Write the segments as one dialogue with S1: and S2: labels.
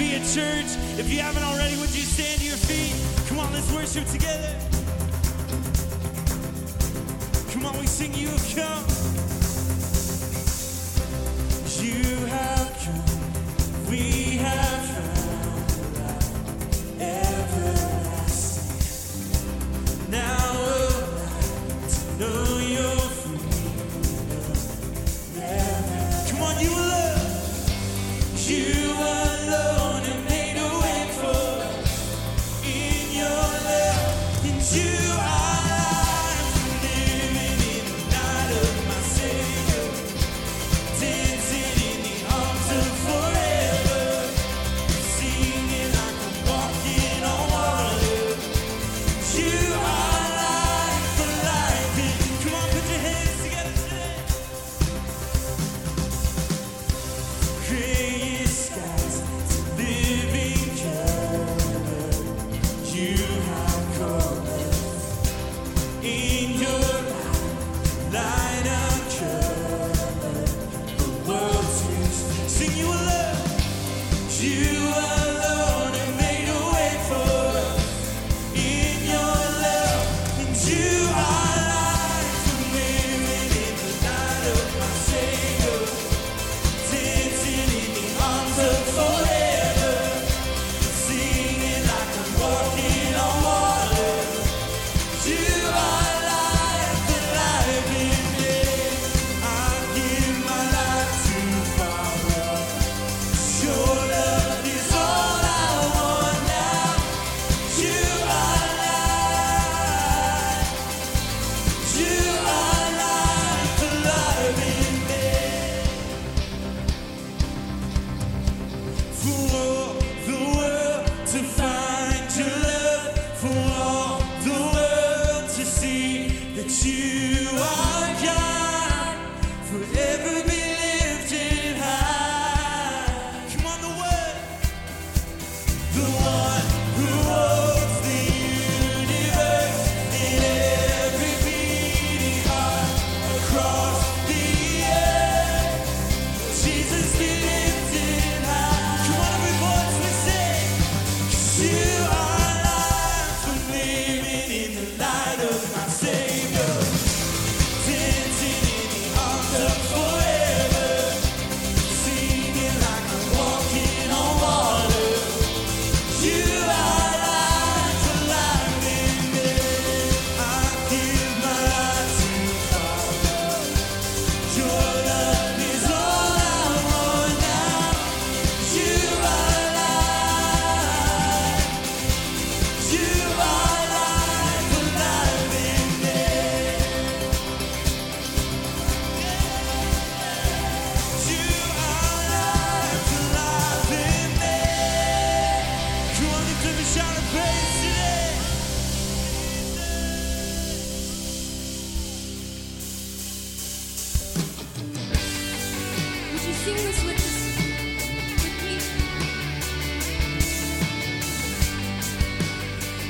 S1: be at church. If you haven't already, would you stand to your feet? Come on, let's worship together. Come on, we sing, You have come. You have come. We have found
S2: ever.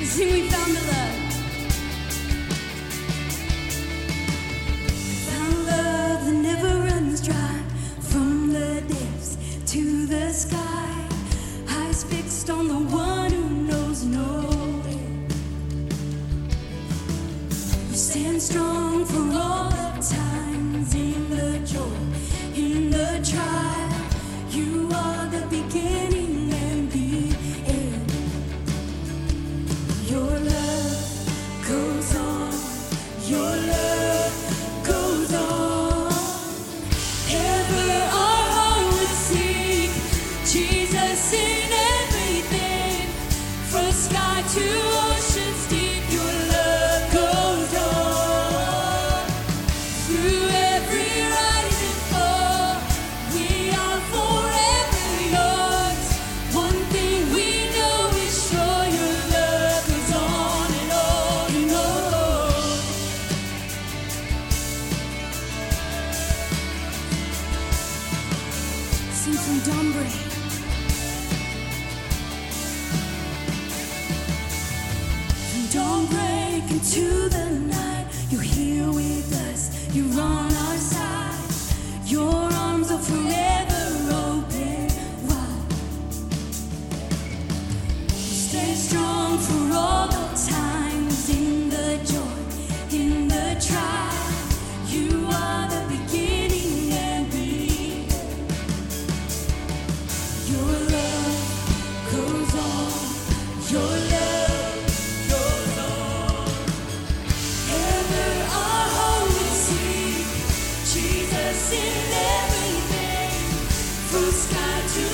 S2: Zingui Family. Through
S3: sky to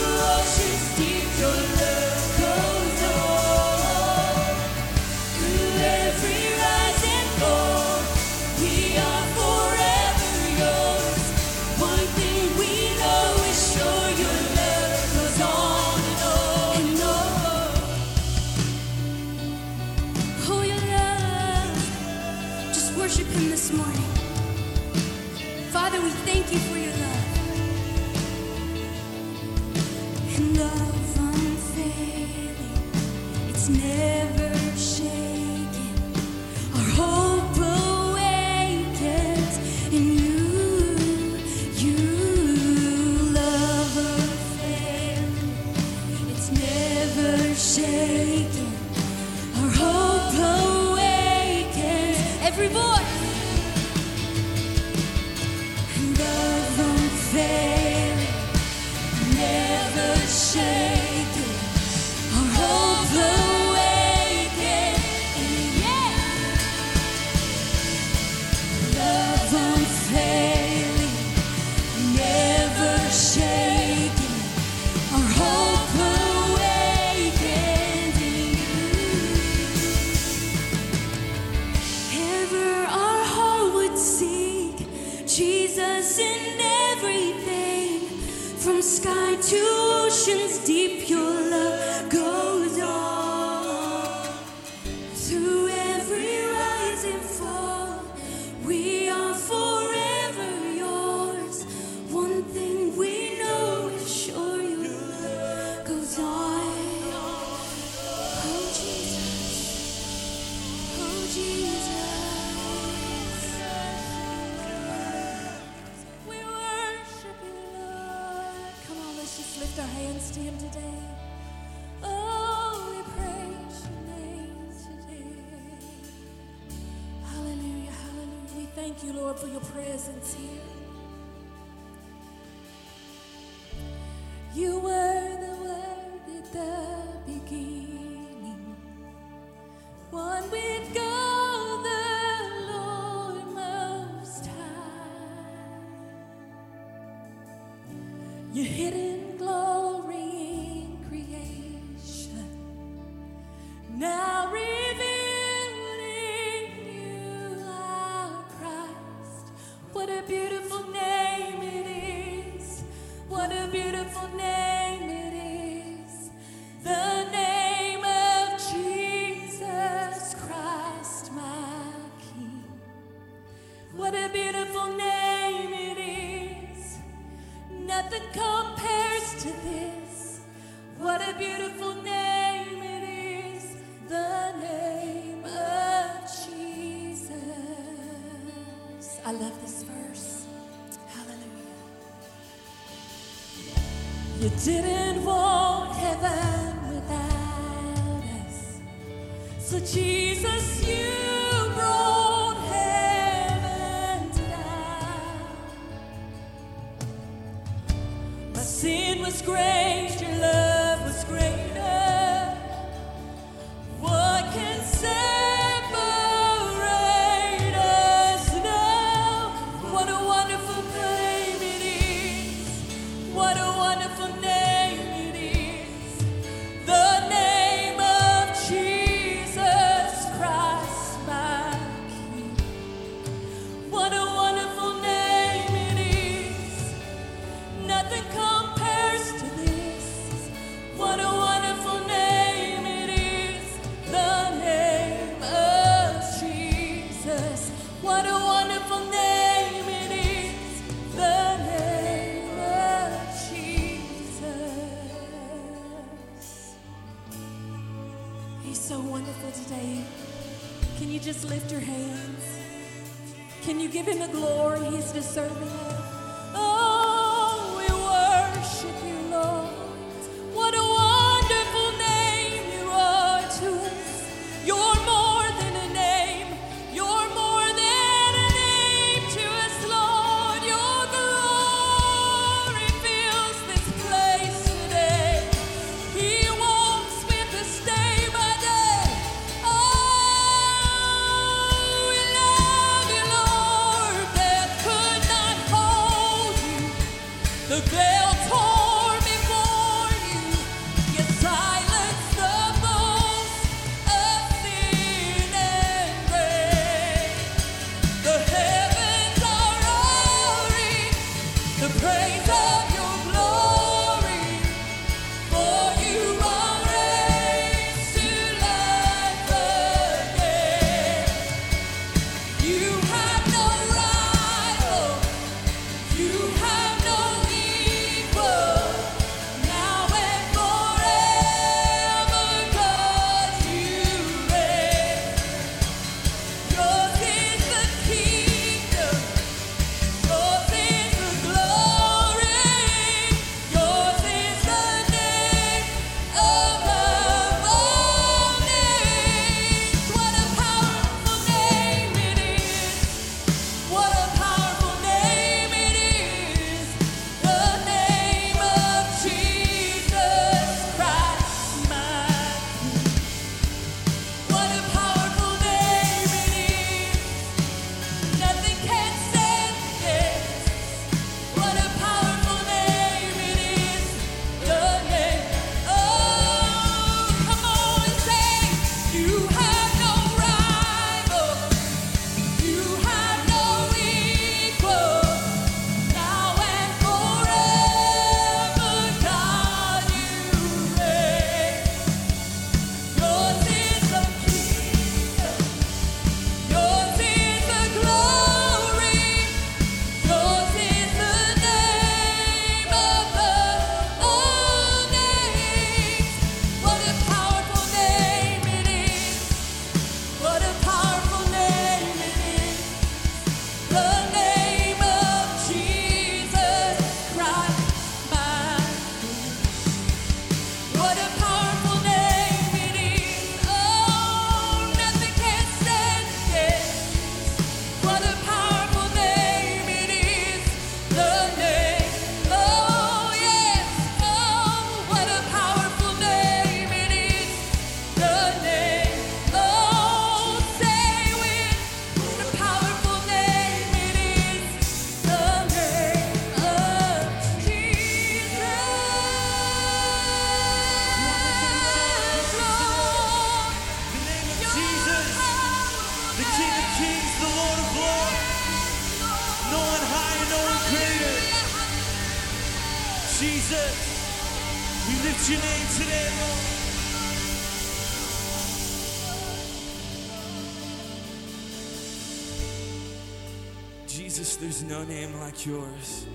S2: yours.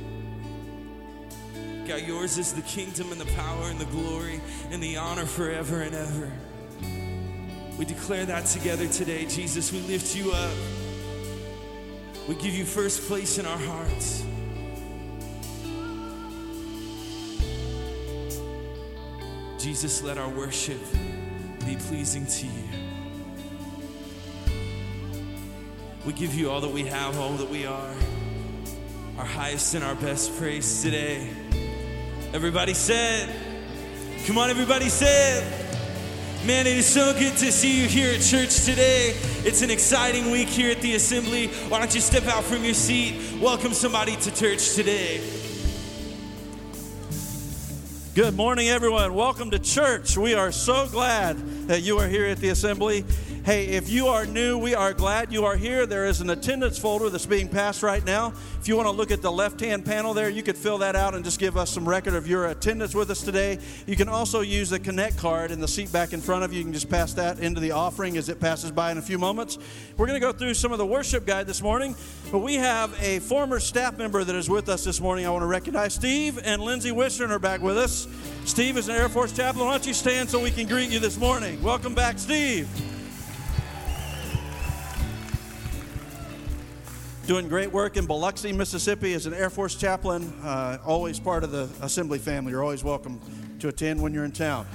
S2: God, yours is the kingdom and the power and the glory and the honor forever and ever. We declare that together today, Jesus. We lift you up. We give you first place in our hearts. Jesus, let our worship be pleasing to you. We give you all that we have, all that we are, our highest and our best praise today. Everybody said, Come on, everybody said, Man, it is so good to see you here at church today. It's an exciting week here at the assembly. Why don't you step out from your seat? Welcome somebody to church today.
S4: Good morning, everyone. Welcome to church. We are so glad that you are here at the assembly. Hey, if you are new, we are glad you are here. There is an attendance folder that's being passed right now. If you want to look at the left hand panel there, you could fill that out and just give us some record of your attendance with us today. You can also use the Connect card in the seat back in front of you. You can just pass that into the offering as it passes by in a few moments. We're going to go through some of the worship guide this morning, but we have a former staff member that is with us this morning. I want to recognize Steve and Lindsay Wistern are back with us. Steve is an Air Force chaplain. Why don't you stand so we can greet you this morning? Welcome back, Steve. doing great work in Biloxi, Mississippi as an Air Force chaplain. Uh, always part of the assembly family. You're always welcome to attend when you're in town.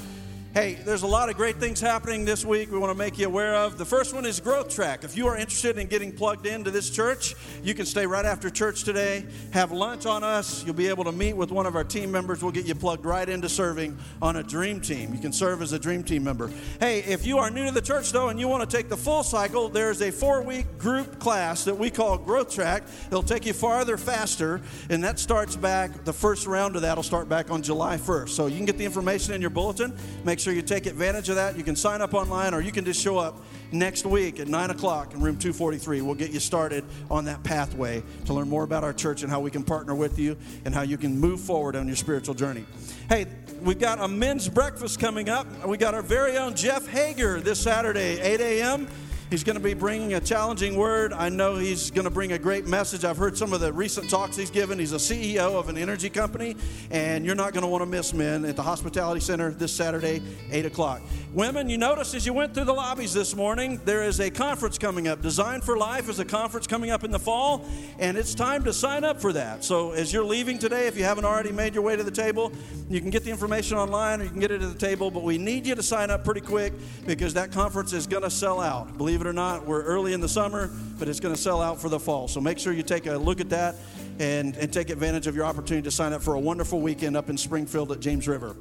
S4: Hey, there's a lot of great things happening this week we want to make you aware of. The first one is Growth Track. If you are interested in getting plugged into this church, you can stay right after church today, have lunch on us. You'll be able to meet with one of our team members. We'll get you plugged right into serving on a dream team. You can serve as a dream team member. Hey, if you are new to the church though and you want to take the full cycle, there's a four week group class that we call Growth Track. It'll take you farther faster, and that starts back, the first round of that will start back on July 1st. So you can get the information in your bulletin. Make sure you take advantage of that. You can sign up online or you can just show up next week at 9 o'clock in room 243. We'll get you started on that pathway to learn more about our church and how we can partner with you and how you can move forward on your spiritual journey. Hey, we've got a men's breakfast coming up. We got our very own Jeff Hager this Saturday, 8 a.m. He's going to be bringing a challenging word. I know he's going to bring a great message. I've heard some of the recent talks he's given. He's a CEO of an energy company, and you're not going to want to miss men at the Hospitality Center this Saturday, 8 o'clock. Women, you noticed as you went through the lobbies this morning, there is a conference coming up. Design for Life is a conference coming up in the fall, and it's time to sign up for that. So as you're leaving today, if you haven't already made your way to the table, you can get the information online or you can get it at the table, but we need you to sign up pretty quick because that conference is going to sell out. Believe it or not, we're early in the summer, but it's going to sell out for the fall. So make sure you take a look at that and, and take advantage of your opportunity to sign up for a wonderful weekend up in Springfield at James River.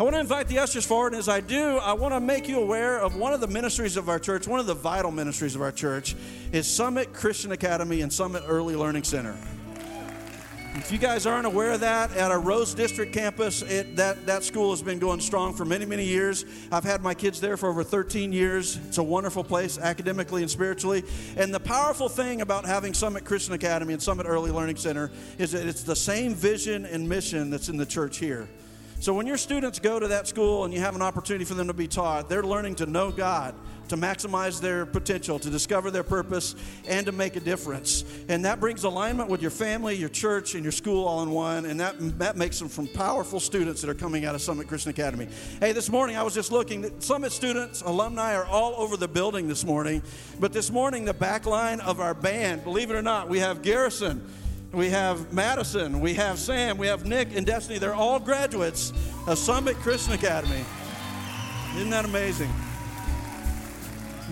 S4: I want to invite the ushers forward, and as I do, I want to make you aware of one of the ministries of our church, one of the vital ministries of our church is Summit Christian Academy and Summit Early Learning Center. If you guys aren't aware of that, at our Rose District campus, it, that, that school has been going strong for many, many years. I've had my kids there for over 13 years. It's a wonderful place, academically and spiritually. And the powerful thing about having Summit Christian Academy and Summit Early Learning Center is that it's the same vision and mission that's in the church here. So when your students go to that school and you have an opportunity for them to be taught, they're learning to know God, to maximize their potential, to discover their purpose, and to make a difference. And that brings alignment with your family, your church, and your school all in one. And that, that makes them from powerful students that are coming out of Summit Christian Academy. Hey, this morning I was just looking. Summit students, alumni are all over the building this morning. But this morning, the back line of our band, believe it or not, we have Garrison. We have Madison, we have Sam, we have Nick and Destiny. They're all graduates of Summit Christian Academy. Isn't that amazing?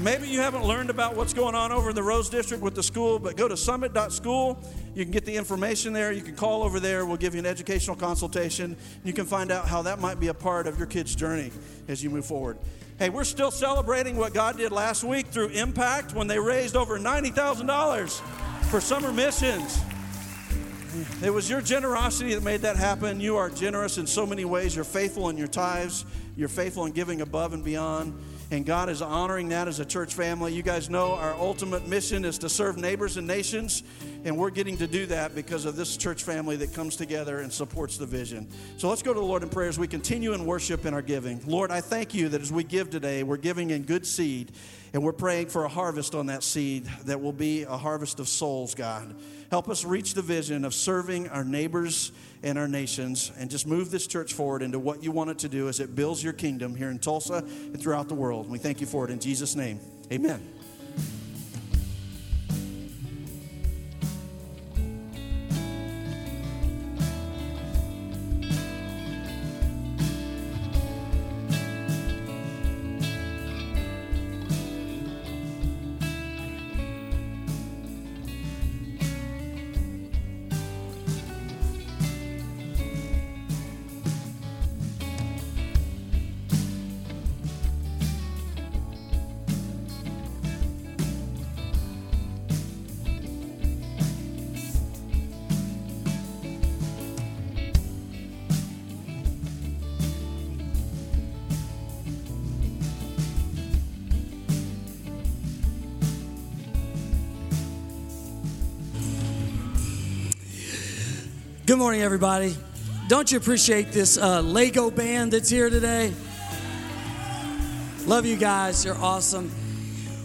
S4: Maybe you haven't learned about what's going on over in the Rose District with the school, but go to summit.school. You can get the information there. You can call over there. We'll give you an educational consultation. You can find out how that might be a part of your kid's journey as you move forward. Hey, we're still celebrating what God did last week through Impact when they raised over $90,000 for summer missions. It was your generosity that made that happen. You are generous in so many ways. You're faithful in your tithes, you're faithful in giving above and beyond. And God is honoring that as a church family. You guys know our ultimate mission is to serve neighbors and nations. And we're getting to do that because of this church family that comes together and supports the vision. So let's go to the Lord in prayer as we continue in worship and our giving. Lord, I thank you that as we give today, we're giving in good seed. And we're praying for a harvest on that seed that will be a harvest of souls, God. Help us reach the vision of serving our neighbors and our nations and just move this church forward into what you want it to do as it builds your kingdom here in Tulsa and throughout the world. And We thank you for it in Jesus' name. Amen.
S5: Morning, everybody. Don't you appreciate this uh, Lego band that's here today? Love you guys. You're awesome.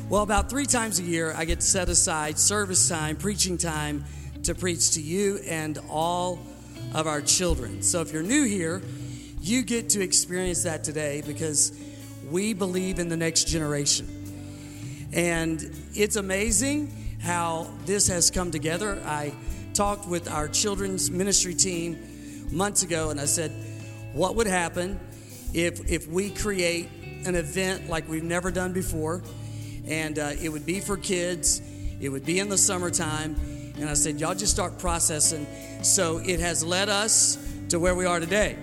S5: Well, about three times a year, I get set aside service time, preaching time to preach to you and all of our children. So if you're new here, you get to experience that today because we believe in the next generation. And it's amazing how this has come together. I talked with our children's ministry team months ago and I said, what would happen if, if we create an event like we've never done before? And uh, it would be for kids, it would be in the summertime. And I said, y'all just start processing. So it has led us to where we are today.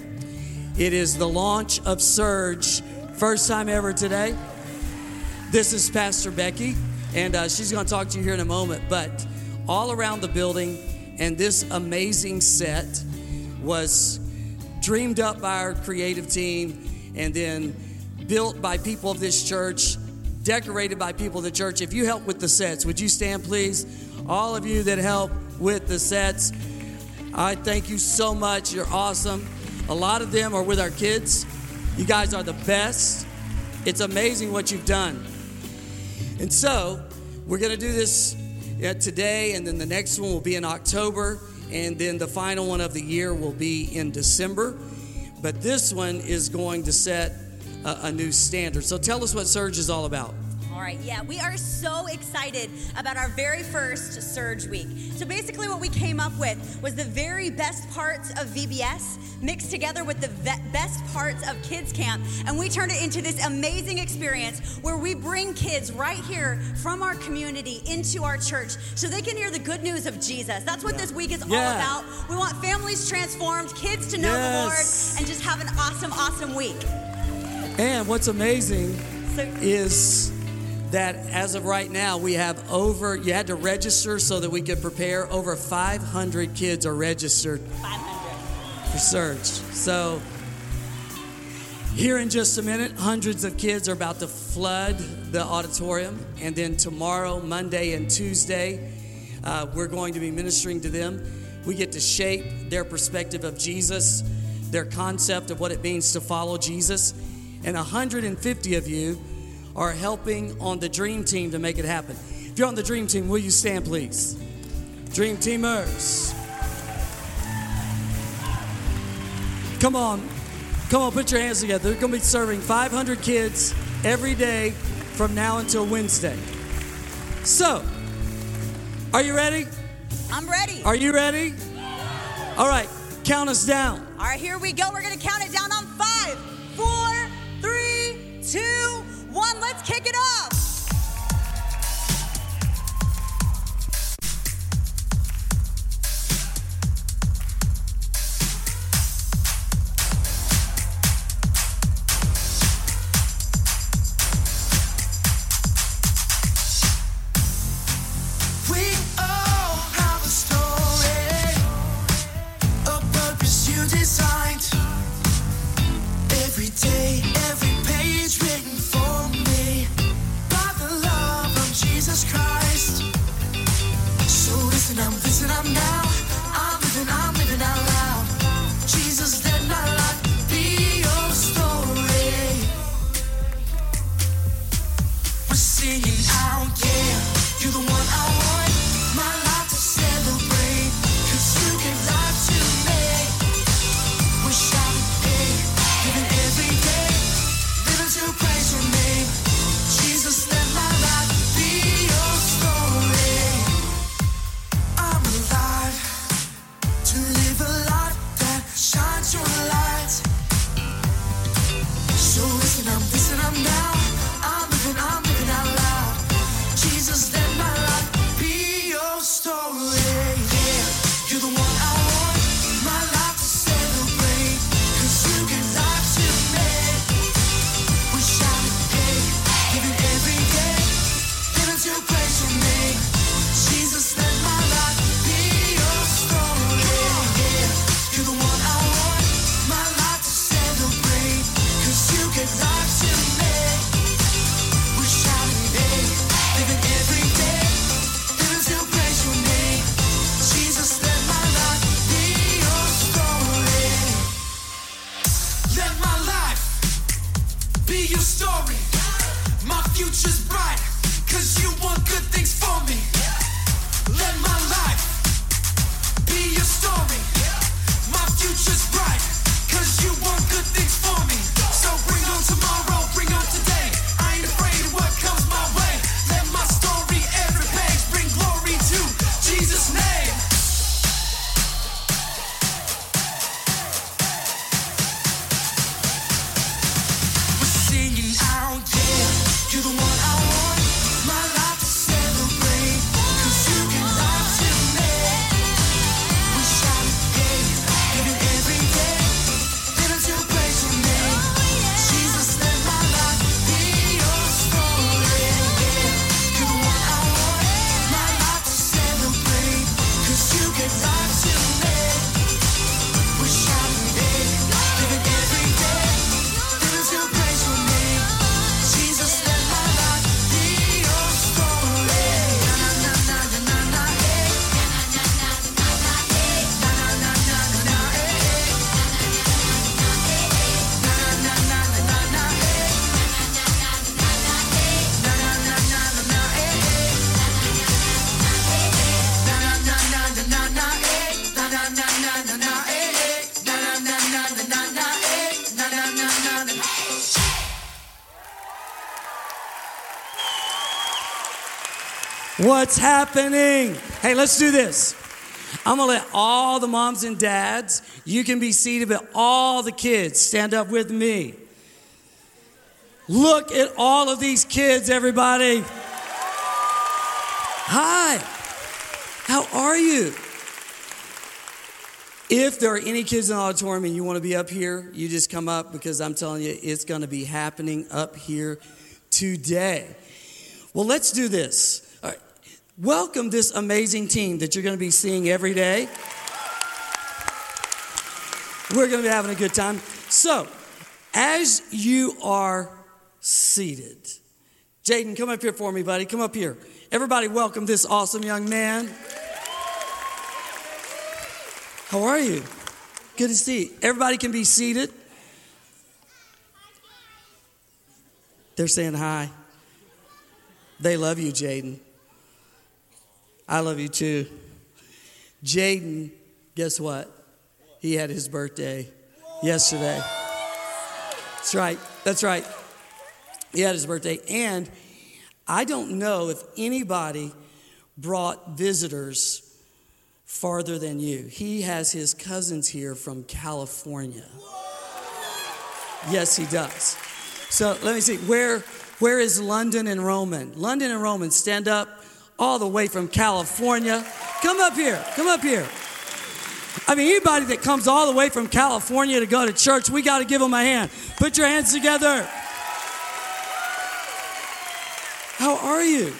S5: It is the launch of Surge, first time ever today. This is Pastor Becky, and uh, she's going to talk to you here in a moment. But all around the building, and this amazing set was dreamed up by our creative team and then built by people of this church, decorated by people of the church. If you help with the sets, would you stand, please? All of you that help with the sets, I thank you so much. You're awesome. A lot of them are with our kids. You guys are the best. It's amazing what you've done. And so, we're going to do this today, and then the next one will be in October, and then the final one of the year will be in December. But this one is going to set a, a new standard. So, tell us what Surge is all about.
S6: All right, yeah, we are so excited about our very first Surge Week. So basically, what we came up with was the very best parts of VBS mixed together with the ve- best parts of Kids Camp, and we turned it into this amazing experience where we bring kids right here from our community into our church so they can hear the good news of Jesus. That's what this week is all about. We want families transformed, kids to know the Lord, and just have an awesome, awesome week.
S5: And what's amazing
S6: So,
S5: is that as of right now, we have over, you had to register so that we could prepare. Over 500 kids are registered
S6: 500.
S5: for Surge. So, here in just a minute, hundreds of kids are about to flood the auditorium. And then tomorrow, Monday, and Tuesday, uh, we're going to be ministering to them. We get to shape their perspective of Jesus, their concept of what it means to follow Jesus. And 150 of you are helping on the dream team to make it happen. If you're on the dream team, will you stand, please? Dream teamers. Come on. Come on, put your hands together. They're going to be serving 500 kids every day from now until Wednesday. So, are you ready?
S6: I'm ready.
S5: Are you ready? All right, count us down.
S6: All right, here we go. We're going to count it down on five, four, three, two, one. Let's kick it off.
S5: What's happening? Hey, let's do this. I'm gonna let all the moms and dads, you can be seated, but all the kids stand up with me. Look at all of these kids, everybody. Hi, how are you? If there are any kids in the auditorium and you want to be up here, you just come up because I'm telling you, it's going to be happening up here today. Well, let's do this. Welcome this amazing team that you're going to be seeing every day. We're going to be having a good time. So, as you are seated, Jaden, come up here for me, buddy. Come up here. Everybody, welcome this awesome young man. How are you? Good to see you. Everybody can be seated. They're saying hi. They love you, Jaden. I love you too. Jaden, guess what? He had his birthday yesterday. That's right. That's right. He had his birthday. And I don't know if anybody brought visitors farther than you. He has his cousins here from California. Yes, he does. So let me see. Where where is London and Roman? London and Roman, stand up all the way from California. Come up here. Come up here. I mean, anybody that comes all the way from California to go to church, we got to give them a hand. Put your hands together. How are you?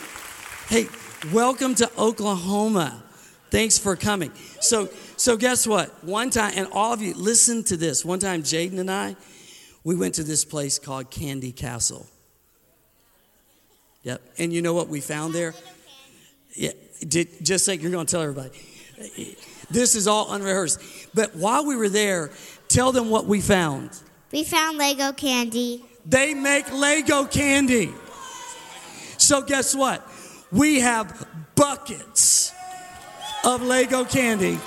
S5: Hey, welcome to Oklahoma. Thanks for coming. So, so guess what? One time, and all of you, listen to this. One time, Jaden and I, we went to this place called Candy Castle. Yep. And you know what we found there? Yeah. Just say you're going to tell everybody. This is all unrehearsed. But while we were there, tell them what we found.
S7: We found Lego candy.
S5: They make Lego candy. So, guess what? We have buckets of Lego candy.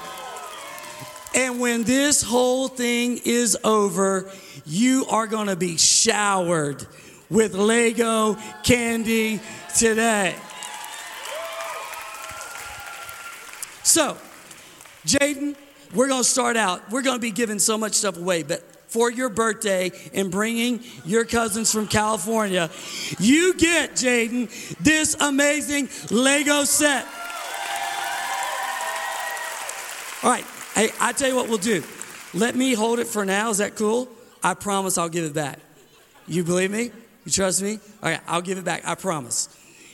S5: And when this whole thing is over, you are going to be showered with Lego candy today. So, Jaden, we're going to start out. We're going to be giving so much stuff away, but for your birthday and bringing your cousins from California, you get, Jaden, this amazing Lego set. All right, hey, I tell you what we'll do. Let me hold it for now. Is that cool? I promise I'll give it back. You believe me? You trust me? All right, I'll give it back. I promise.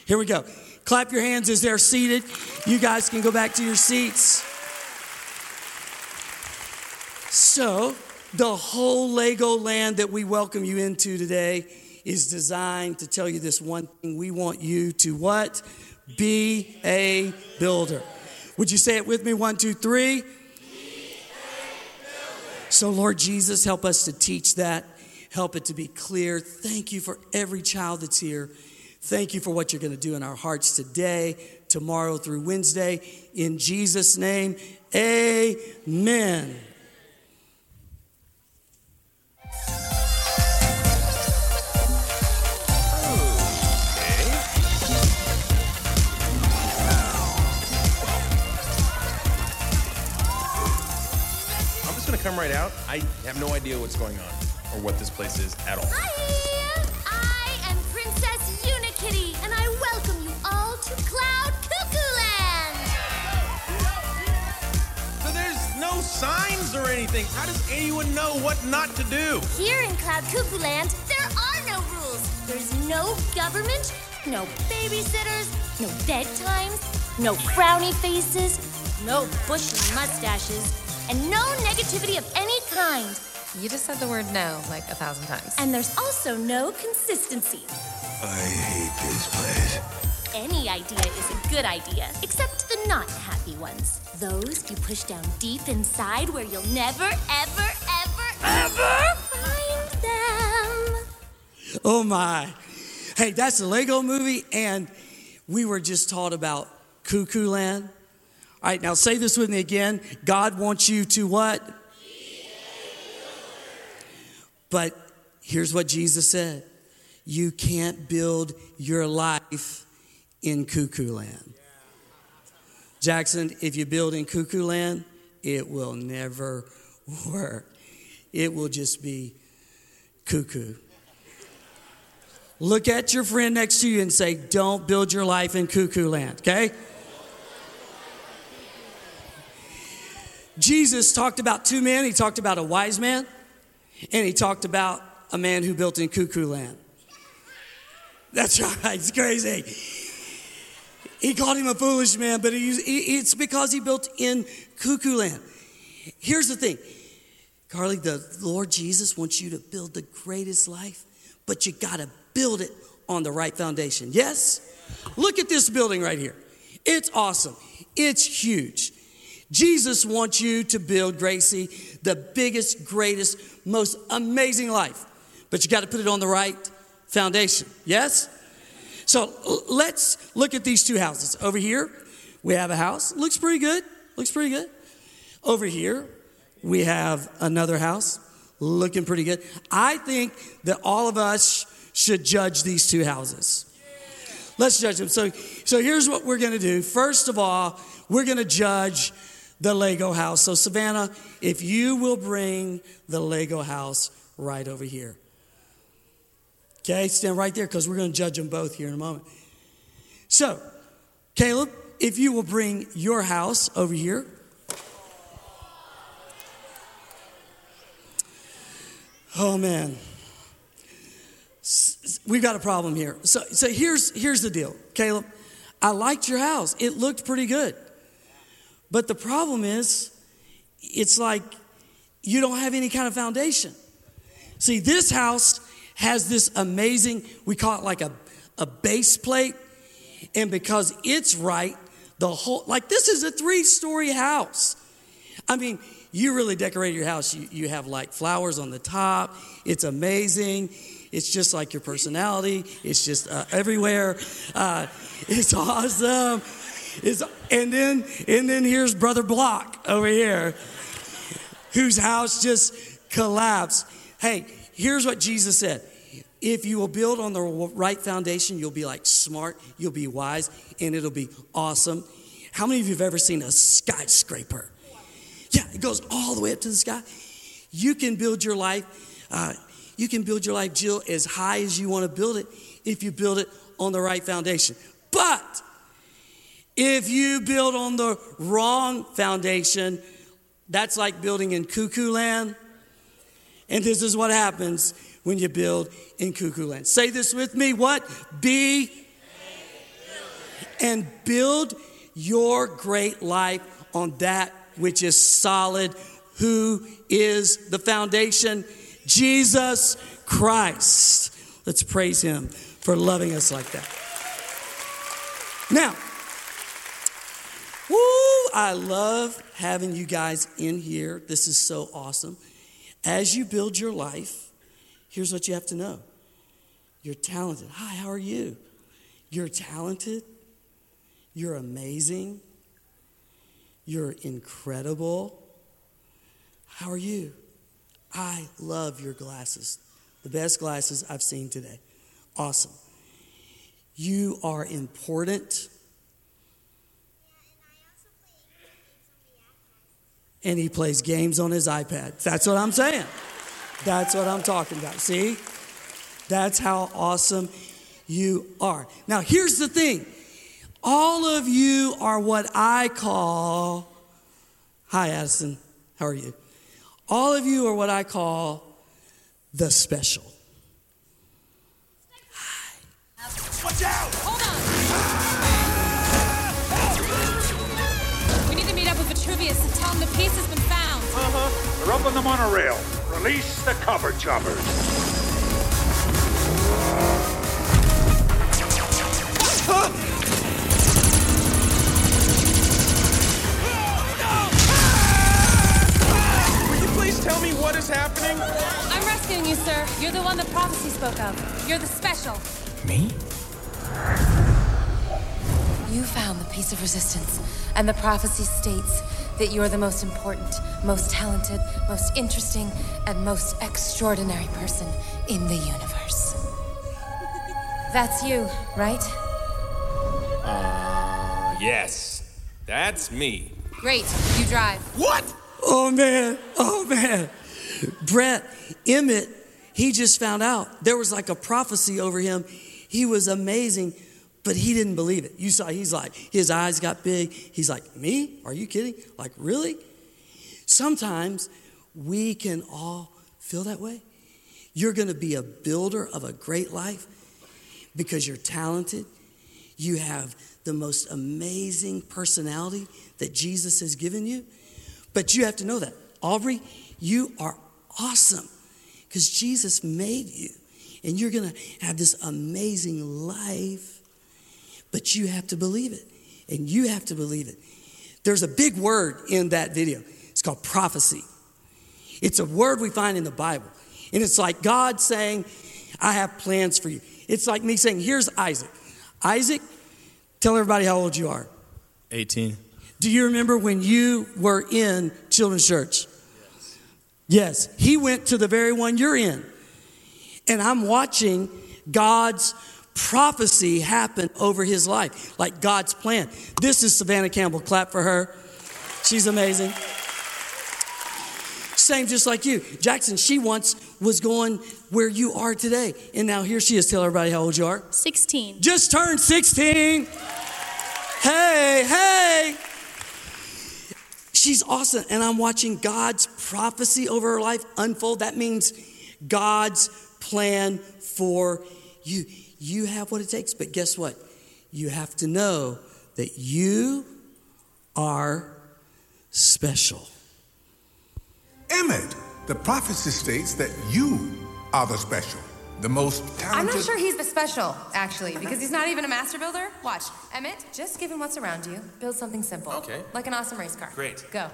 S5: Here we go. Clap your hands as they're seated. You guys can go back to your seats. So, the whole Lego land that we welcome you into today is designed to tell you this one thing. We want you to what? Be a builder. Would you say it with me? One, two, three. So, Lord Jesus, help us to teach that. Help it to be clear. Thank you for every child that's here. Thank you for what you're going to do in our hearts today, tomorrow through Wednesday. In Jesus' name, amen.
S8: I'm just gonna come right out. I have no idea what's going on or what this place is at all.
S9: Hi!
S8: No signs or anything. How does anyone know what not to do?
S9: Here in Cloud Cuckoo Land, there are no rules. There's no government, no babysitters, no bedtimes, no frowny faces, no bushy mustaches, and no negativity of any kind.
S10: You just said the word no like a thousand times.
S9: And there's also no consistency.
S2: I hate this place.
S9: Any idea is a good idea, except the not happy ones. Those you push down deep inside where you'll never, ever, ever, ever find them.
S5: Oh my. Hey, that's a Lego movie, and we were just taught about Cuckoo Land. All right, now say this with me again. God wants you to what? But here's what Jesus said You can't build your life in Cuckoo Land. Jackson, if you build in Cuckoo Land, it will never work. It will just be cuckoo. Look at your friend next to you and say, Don't build your life in cuckoo land, okay? Jesus talked about two men. He talked about a wise man, and he talked about a man who built in cuckoo land. That's right, it's crazy. He called him a foolish man, but he, it's because he built in cuckoo land. Here's the thing Carly, the Lord Jesus wants you to build the greatest life, but you got to build it on the right foundation. Yes? Look at this building right here. It's awesome. It's huge. Jesus wants you to build, Gracie, the biggest, greatest, most amazing life, but you got to put it on the right foundation. Yes? So let's look at these two houses. Over here, we have a house. Looks pretty good. Looks pretty good. Over here, we have another house looking pretty good. I think that all of us should judge these two houses. Let's judge them. So, so here's what we're going to do. First of all, we're going to judge the Lego house. So, Savannah, if you will bring the Lego house right over here. Okay, stand right there because we're going to judge them both here in a moment. So, Caleb, if you will bring your house over here. Oh man, we've got a problem here. So, so here's here's the deal, Caleb. I liked your house; it looked pretty good. But the problem is, it's like you don't have any kind of foundation. See, this house has this amazing, we call it like a, a base plate. And because it's right, the whole, like this is a three story house. I mean, you really decorate your house. You, you have like flowers on the top. It's amazing. It's just like your personality. It's just uh, everywhere. Uh, it's awesome. It's, and then and then here's Brother Block over here, whose house just collapsed. Hey, here's what Jesus said. If you will build on the right foundation, you'll be like smart, you'll be wise, and it'll be awesome. How many of you have ever seen a skyscraper? Yeah, it goes all the way up to the sky. You can build your life, uh, you can build your life, Jill, as high as you want to build it if you build it on the right foundation. But if you build on the wrong foundation, that's like building in cuckoo land. And this is what happens when you build in cuckoo land. Say this with me what? Be and build your great life on that which is solid. Who is the foundation? Jesus Christ. Let's praise him for loving us like that. Now, woo, I love having you guys in here. This is so awesome. As you build your life, here's what you have to know you're talented. Hi, how are you? You're talented. You're amazing. You're incredible. How are you? I love your glasses. The best glasses I've seen today. Awesome. You are important. And he plays games on his iPad. That's what I'm saying. That's what I'm talking about. See? That's how awesome you are. Now, here's the thing all of you are what I call, hi, Addison, how are you? All of you are what I call the special.
S2: Watch out!
S11: Hold on! We need to meet up with Vitruvius and tell him the piece has been found.
S12: Uh-huh. They're up on the monorail. Release the cover choppers.
S8: Will you please tell me what is happening?
S11: I'm rescuing you, sir. You're the one the prophecy spoke of. You're the special.
S8: Me?
S10: You found the piece of resistance, and the prophecy states that you're the most important, most talented, most interesting, and most extraordinary person in the universe. That's you, right?
S8: Uh, yes. That's me.
S11: Great. You drive.
S8: What?
S5: Oh man, oh man. Brett Emmett, he just found out there was like a prophecy over him. He was amazing, but he didn't believe it. You saw, he's like, his eyes got big. He's like, Me? Are you kidding? Like, really? Sometimes we can all feel that way. You're gonna be a builder of a great life because you're talented. You have the most amazing personality that Jesus has given you. But you have to know that. Aubrey, you are awesome because Jesus made you. And you're going to have this amazing life. But you have to believe it. And you have to believe it. There's a big word in that video. It's called prophecy. It's a word we find in the Bible. And it's like God saying, I have plans for you. It's like me saying, Here's Isaac. Isaac, tell everybody how old you are.
S8: 18.
S5: Do you remember when you were in children's church? Yes. He went to the very one you're in. And I'm watching God's prophecy happened over his life, like God's plan. This is Savannah Campbell. Clap for her. She's amazing. Same just like you. Jackson, she once was going where you are today. And now here she is. Tell everybody how old you are.
S11: 16.
S5: Just turned 16. Hey, hey. She's awesome. And I'm watching God's prophecy over her life unfold. That means God's plan for you. You have what it takes. But guess what? You have to know that you are special.
S13: Emmett, the prophecy states that you are the special, the most talented.
S10: I'm not sure he's the special, actually, because he's not even a master builder. Watch. Emmett, just given what's around you. Build something simple.
S8: Okay.
S10: Like an awesome race car.
S8: Great.
S10: Go.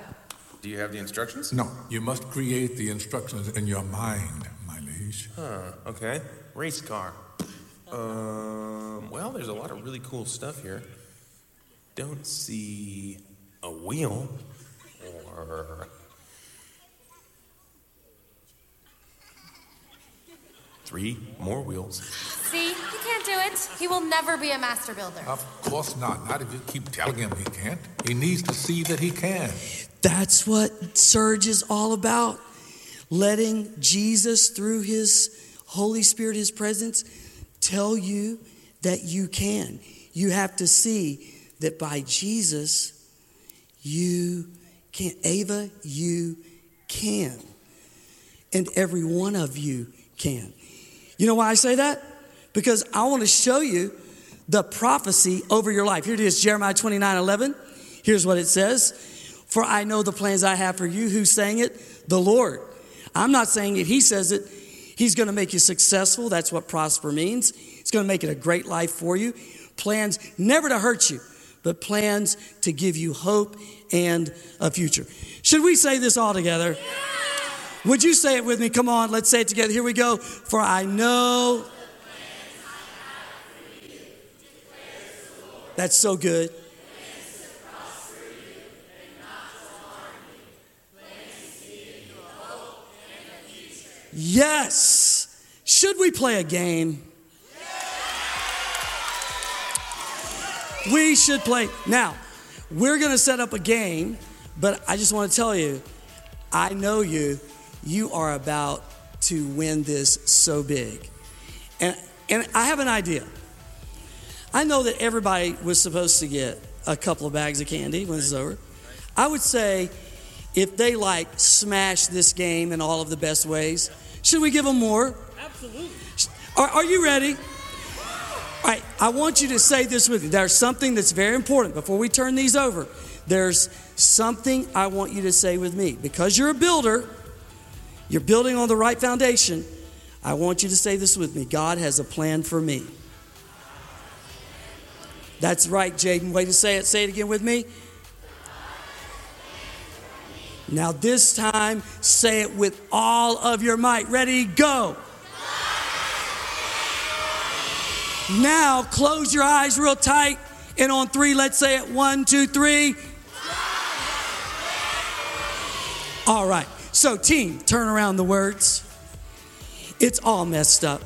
S8: Do you have the instructions?
S13: No, you must create the instructions in your mind, my liege.
S8: Huh, okay. Race car. Um, well, there's a lot of really cool stuff here. Don't see a wheel or. Three more wheels.
S10: See, he can't do it. He will never be a master builder.
S13: Of course not. Not if you keep telling him he can't. He needs to see that he can.
S5: That's what Surge is all about. Letting Jesus, through his Holy Spirit, his presence, tell you that you can. You have to see that by Jesus, you can. Ava, you can. And every one of you can. You know why I say that? Because I want to show you the prophecy over your life. Here it is, Jeremiah 29 11. Here's what it says For I know the plans I have for you. Who's saying it? The Lord. I'm not saying it, He says it. He's going to make you successful. That's what prosper means. He's going to make it a great life for you. Plans never to hurt you, but plans to give you hope and a future. Should we say this all together? Would you say it with me? Come on, let's say it together. Here we go. For I know That's so good. Yes. Should we play a game? We should play. Now, we're going to set up a game, but I just want to tell you I know you. You are about to win this so big. And, and I have an idea. I know that everybody was supposed to get a couple of bags of candy when this is over. I would say if they like smash this game in all of the best ways, should we give them more?
S14: Absolutely.
S5: Are, are you ready? All right, I want you to say this with me. There's something that's very important before we turn these over. There's something I want you to say with me. Because you're a builder, you're building on the right foundation. I want you to say this with me God has a plan for me. That's right, Jaden. Way to say it. Say it again with me. Now, this time, say it with all of your might. Ready, go. Now, close your eyes real tight. And on three, let's say it one, two, three. All right. So, team, turn around the words. It's all messed up.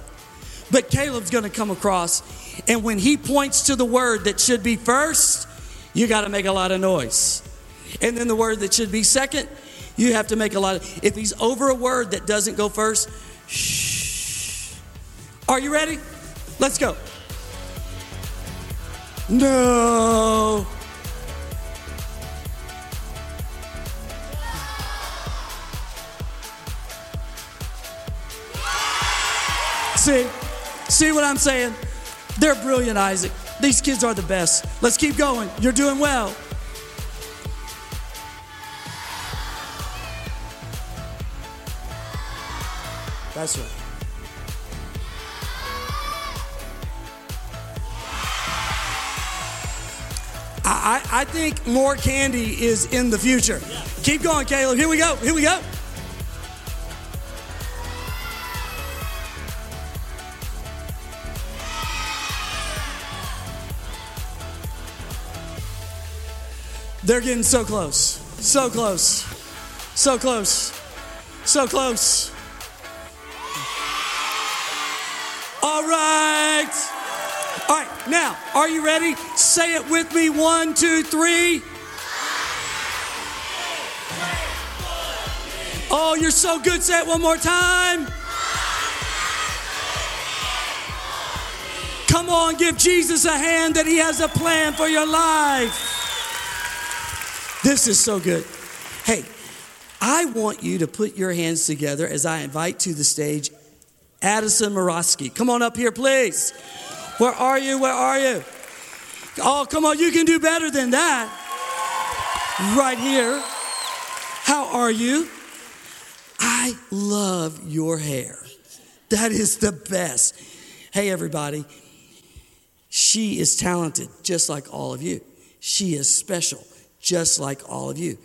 S5: But Caleb's going to come across, and when he points to the word that should be first, you got to make a lot of noise. And then the word that should be second, you have to make a lot of. If he's over a word that doesn't go first, shh. Are you ready? Let's go. No. See, see what I'm saying? They're brilliant, Isaac. These kids are the best. Let's keep going. You're doing well. That's right. I, I, I think more candy is in the future. Keep going, Caleb. Here we go. Here we go. They're getting so close. So close. So close. So close. Now, are you ready? Say it with me. One, two, three. Oh, you're so good. Say it one more time. Come on, give Jesus a hand that He has a plan for your life. This is so good. Hey, I want you to put your hands together as I invite to the stage Addison Morosky. Come on up here, please. Where are you? Where are you? Oh, come on, you can do better than that. Right here. How are you? I love your hair. That is the best. Hey, everybody. She is talented, just like all of you. She is special, just like all of you.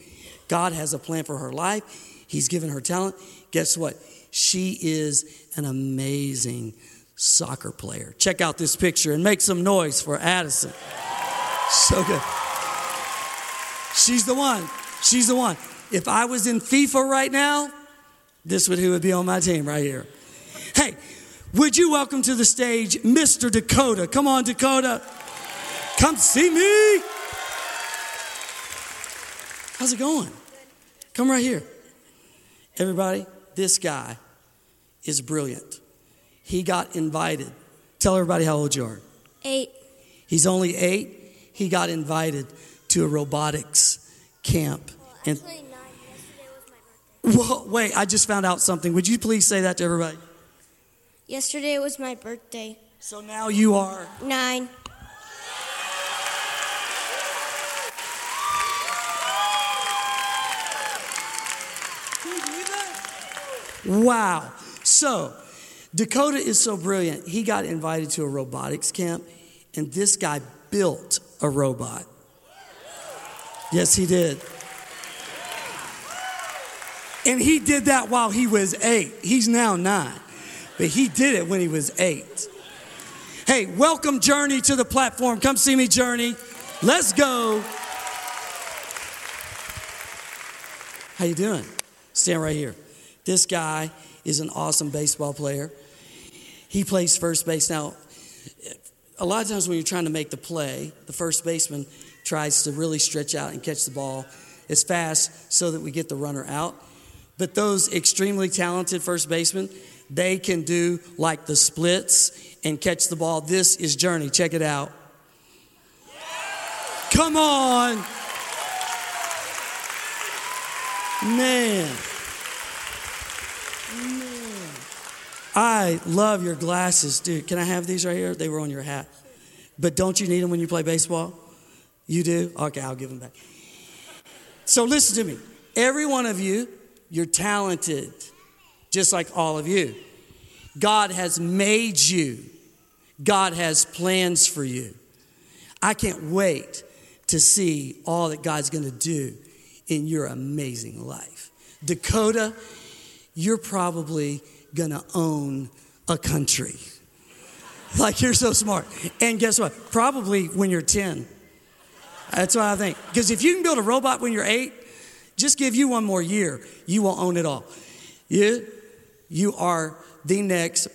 S5: God has a plan for her life. He's given her talent. Guess what? She is an amazing soccer player. Check out this picture and make some noise for Addison. So good. She's the one. She's the one. If I was in FIFA right now, this would who would be on my team right here. Hey, would you welcome to the stage Mr. Dakota? Come on, Dakota. Come see me. How's it going? Come right here. Everybody, this guy is brilliant. He got invited. Tell everybody how old you are.
S7: Eight.
S5: He's only eight. He got invited to a robotics camp. And Whoa, wait, I just found out something. Would you please say that to everybody?
S7: Yesterday was my birthday.
S5: So now you are.
S7: Nine.
S5: Wow. So, Dakota is so brilliant. He got invited to a robotics camp, and this guy built a robot. Yes, he did. And he did that while he was eight. He's now nine, but he did it when he was eight. Hey, welcome Journey to the platform. Come see me, Journey. Let's go. How you doing? Stand right here. This guy is an awesome baseball player. He plays first base. Now, a lot of times when you're trying to make the play, the first baseman tries to really stretch out and catch the ball as fast so that we get the runner out. But those extremely talented first basemen, they can do like the splits and catch the ball. This is Journey. Check it out. Come on. Man. I love your glasses, dude. Can I have these right here? They were on your hat. But don't you need them when you play baseball? You do? Okay, I'll give them back. So listen to me. Every one of you, you're talented, just like all of you. God has made you, God has plans for you. I can't wait to see all that God's going to do in your amazing life. Dakota, you're probably to own a country. Like, you're so smart. And guess what? Probably when you're 10. That's what I think. Because if you can build a robot when you're eight, just give you one more year, you will own it all. You, you are the next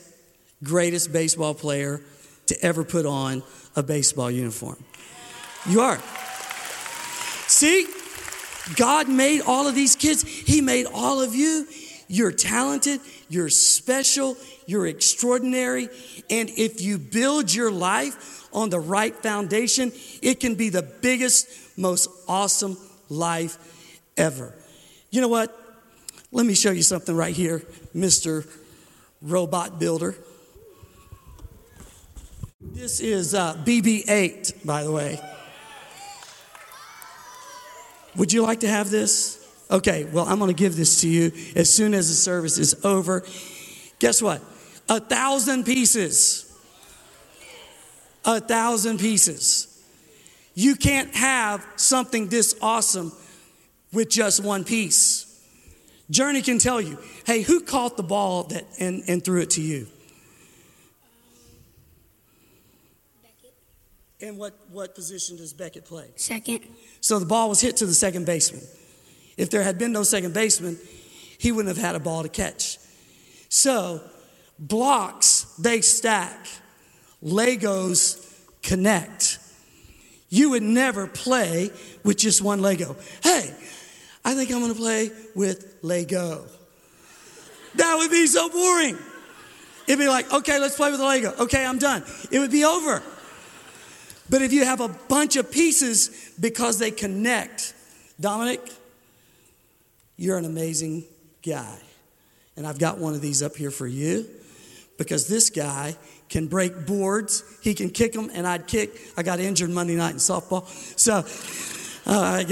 S5: greatest baseball player to ever put on a baseball uniform. You are. See, God made all of these kids, He made all of you. You're talented, you're special, you're extraordinary. And if you build your life on the right foundation, it can be the biggest, most awesome life ever. You know what? Let me show you something right here, Mr. Robot Builder. This is uh, BB 8, by the way. Would you like to have this? Okay, well, I'm going to give this to you as soon as the service is over. Guess what? A thousand pieces. A thousand pieces. You can't have something this awesome with just one piece. Journey can tell you, hey, who caught the ball that and, and threw it to you? Beckett. And what, what position does Beckett play?
S7: Second.
S5: So the ball was hit to the second baseman. If there had been no second baseman, he wouldn't have had a ball to catch. So blocks, they stack. Legos connect. You would never play with just one Lego. Hey, I think I'm to play with Lego. That would be so boring. It'd be like, okay, let's play with the Lego. Okay, I'm done. It would be over. But if you have a bunch of pieces because they connect, Dominic, you're an amazing guy. And I've got one of these up here for you because this guy can break boards. He can kick them, and I'd kick. I got injured Monday night in softball. So uh,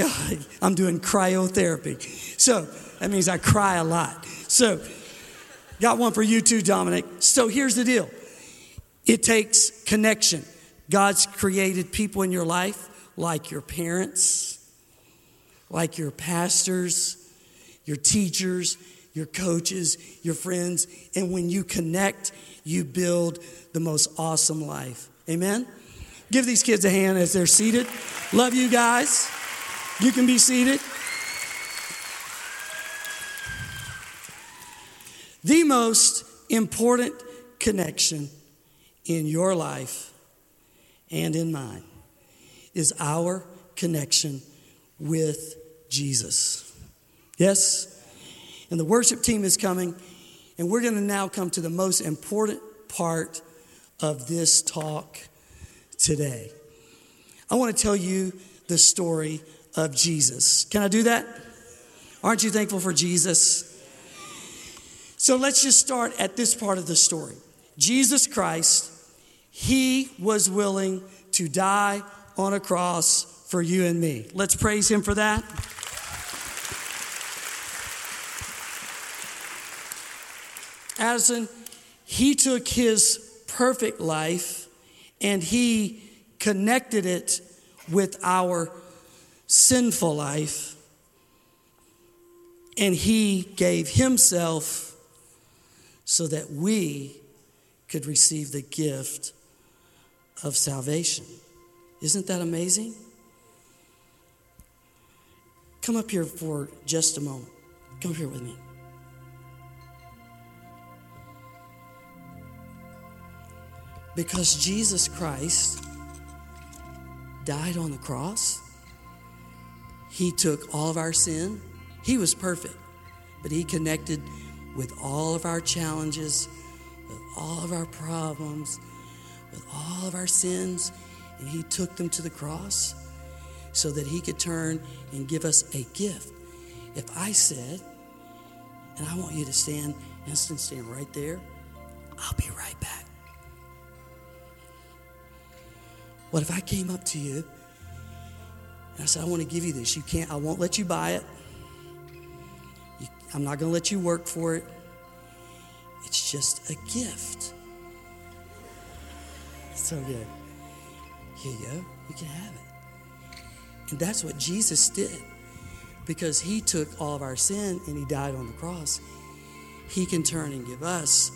S5: I'm doing cryotherapy. So that means I cry a lot. So, got one for you too, Dominic. So here's the deal it takes connection. God's created people in your life like your parents, like your pastors, your teachers, your coaches, your friends. And when you connect, you build the most awesome life. Amen? Give these kids a hand as they're seated. Love you guys. You can be seated. The most important connection in your life and in mine is our connection with Jesus. Yes? And the worship team is coming, and we're going to now come to the most important part of this talk today. I want to tell you the story of Jesus. Can I do that? Aren't you thankful for Jesus? So let's just start at this part of the story. Jesus Christ, He was willing to die on a cross for you and me. Let's praise Him for that. Addison, He took His perfect life and He connected it with our sinful life, and He gave Himself so that we could receive the gift of salvation. Isn't that amazing? Come up here for just a moment. Come here with me. Because Jesus Christ died on the cross, He took all of our sin. He was perfect, but He connected with all of our challenges, with all of our problems, with all of our sins, and He took them to the cross so that He could turn and give us a gift. If I said, and I want you to stand, instant stand right there, I'll be right back. What if I came up to you and I said, I want to give you this? You can't, I won't let you buy it. You, I'm not going to let you work for it. It's just a gift. So good. Here you go. You can have it. And that's what Jesus did. Because he took all of our sin and he died on the cross, he can turn and give us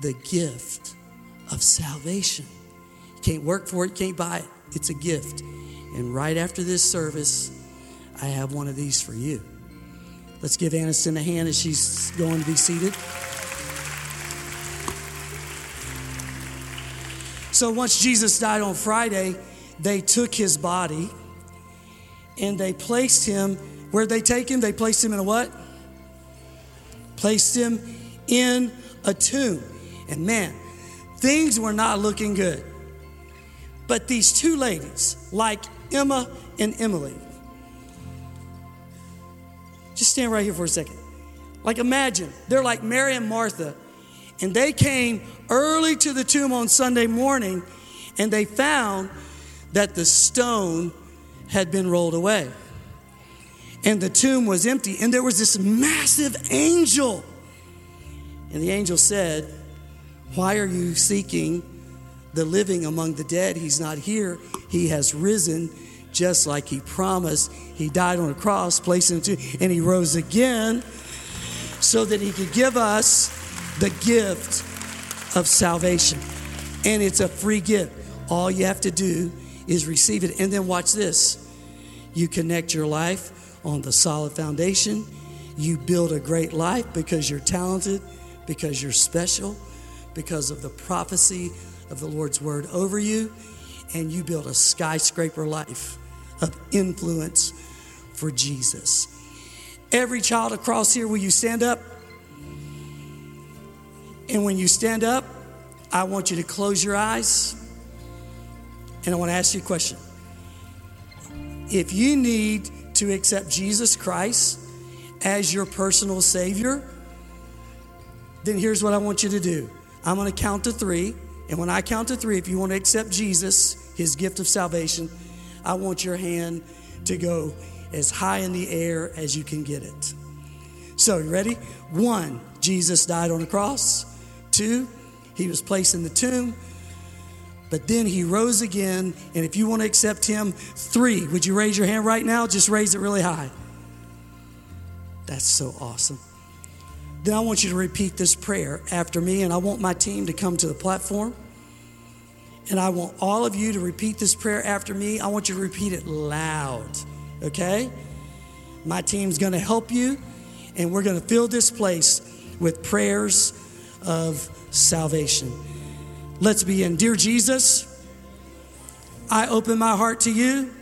S5: the gift of salvation. Can't work for it, can't buy it. It's a gift. And right after this service, I have one of these for you. Let's give Aniston a hand as she's going to be seated. So once Jesus died on Friday, they took his body and they placed him where they take him? They placed him in a what? Placed him in a tomb. And man, things were not looking good. But these two ladies, like Emma and Emily, just stand right here for a second. Like imagine, they're like Mary and Martha, and they came early to the tomb on Sunday morning and they found that the stone had been rolled away. And the tomb was empty, and there was this massive angel. And the angel said, Why are you seeking the living among the dead? He's not here, he has risen just like he promised. He died on a cross, placed into, and he rose again so that he could give us the gift of salvation. And it's a free gift. All you have to do is receive it. And then watch this you connect your life on the solid foundation. You build a great life because you're talented, because you're special, because of the prophecy of the Lord's word over you. And you build a skyscraper life of influence for Jesus. Every child across here, will you stand up? And when you stand up, I want you to close your eyes and I want to ask you a question. If you need to accept Jesus Christ as your personal Savior, then here's what I want you to do I'm going to count to three. And when I count to three, if you want to accept Jesus, his gift of salvation, I want your hand to go as high in the air as you can get it. So, you ready? One, Jesus died on the cross. Two, he was placed in the tomb. But then he rose again. And if you want to accept him, three, would you raise your hand right now? Just raise it really high. That's so awesome. Then I want you to repeat this prayer after me, and I want my team to come to the platform. And I want all of you to repeat this prayer after me. I want you to repeat it loud, okay? My team's gonna help you, and we're gonna fill this place with prayers of salvation. Let's begin. Dear Jesus, I open my heart to you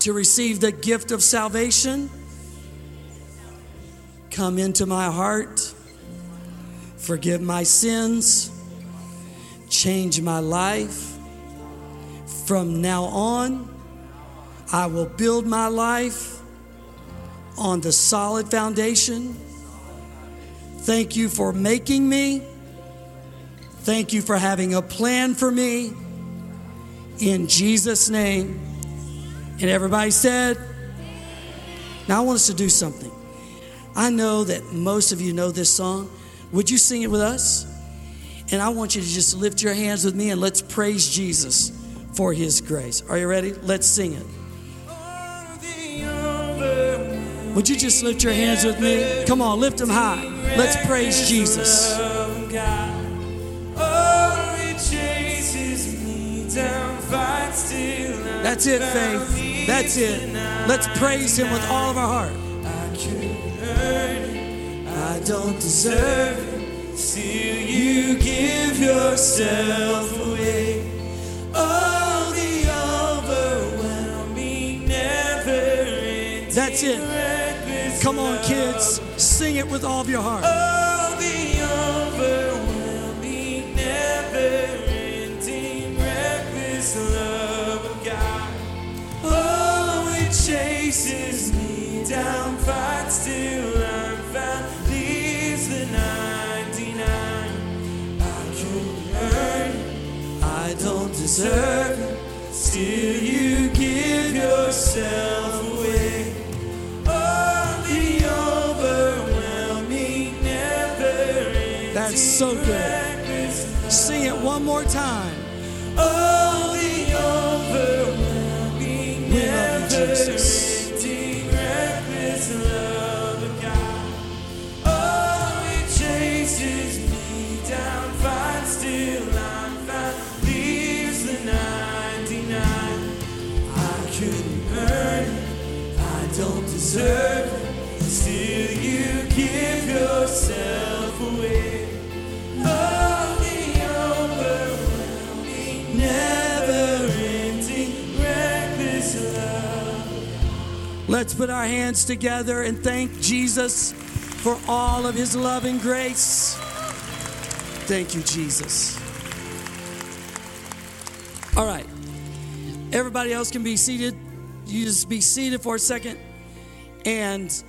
S5: to receive the gift of salvation. Come into my heart, forgive my sins, change my life. From now on, I will build my life on the solid foundation. Thank you for making me. Thank you for having a plan for me. In Jesus' name. And everybody said, Now I want us to do something. I know that most of you know this song. Would you sing it with us? And I want you to just lift your hands with me and let's praise Jesus for his grace. Are you ready? Let's sing it. Would you just lift your hands with me? Come on, lift them high. Let's praise Jesus. That's it, Faith. That's it. Let's praise Him with all of our heart.
S2: I don't deserve it. Still, you give yourself away. Oh, the overwhelming, never-ending,
S5: That's it. Come on,
S2: love.
S5: kids. Sing it with all of your heart.
S2: Oh, the overwhelming, never-ending, reckless love of God. Oh, it chases me down, fights till deserve it. Still, you give yourself away. Oh, the overwhelming, never-ending,
S5: That's so good. Sing it one more time.
S2: Oh, the overwhelming,
S5: Let's put our hands together and thank Jesus for all of his love and grace. Thank you, Jesus. All right. Everybody else can be seated. You just be seated for a second. And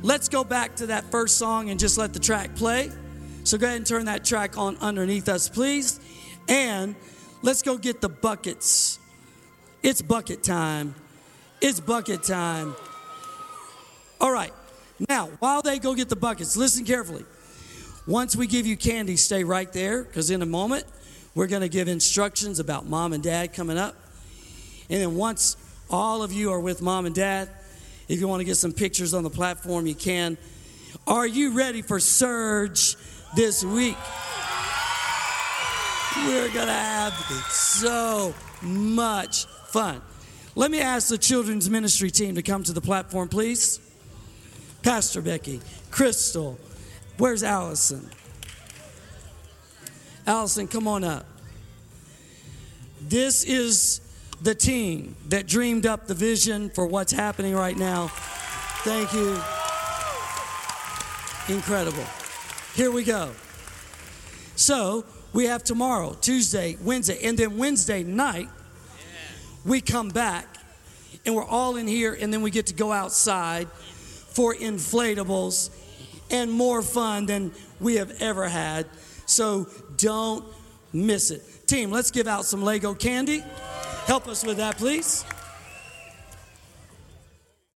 S5: let's go back to that first song and just let the track play. So go ahead and turn that track on underneath us, please. And let's go get the buckets. It's bucket time. It's bucket time. All right. Now, while they go get the buckets, listen carefully. Once we give you candy, stay right there because in a moment we're going to give instructions about mom and dad coming up. And then once all of you are with mom and dad, if you want to get some pictures on the platform, you can. Are you ready for Surge this week? We're going to have so much fun. Let me ask the children's ministry team to come to the platform, please. Pastor Becky, Crystal, where's Allison? Allison, come on up. This is the team that dreamed up the vision for what's happening right now. Thank you. Incredible. Here we go. So, we have tomorrow, Tuesday, Wednesday, and then Wednesday night, we come back and we're all in here, and then we get to go outside for inflatables and more fun than we have ever had. So don't miss it. Team, let's give out some Lego candy. Help us with that, please.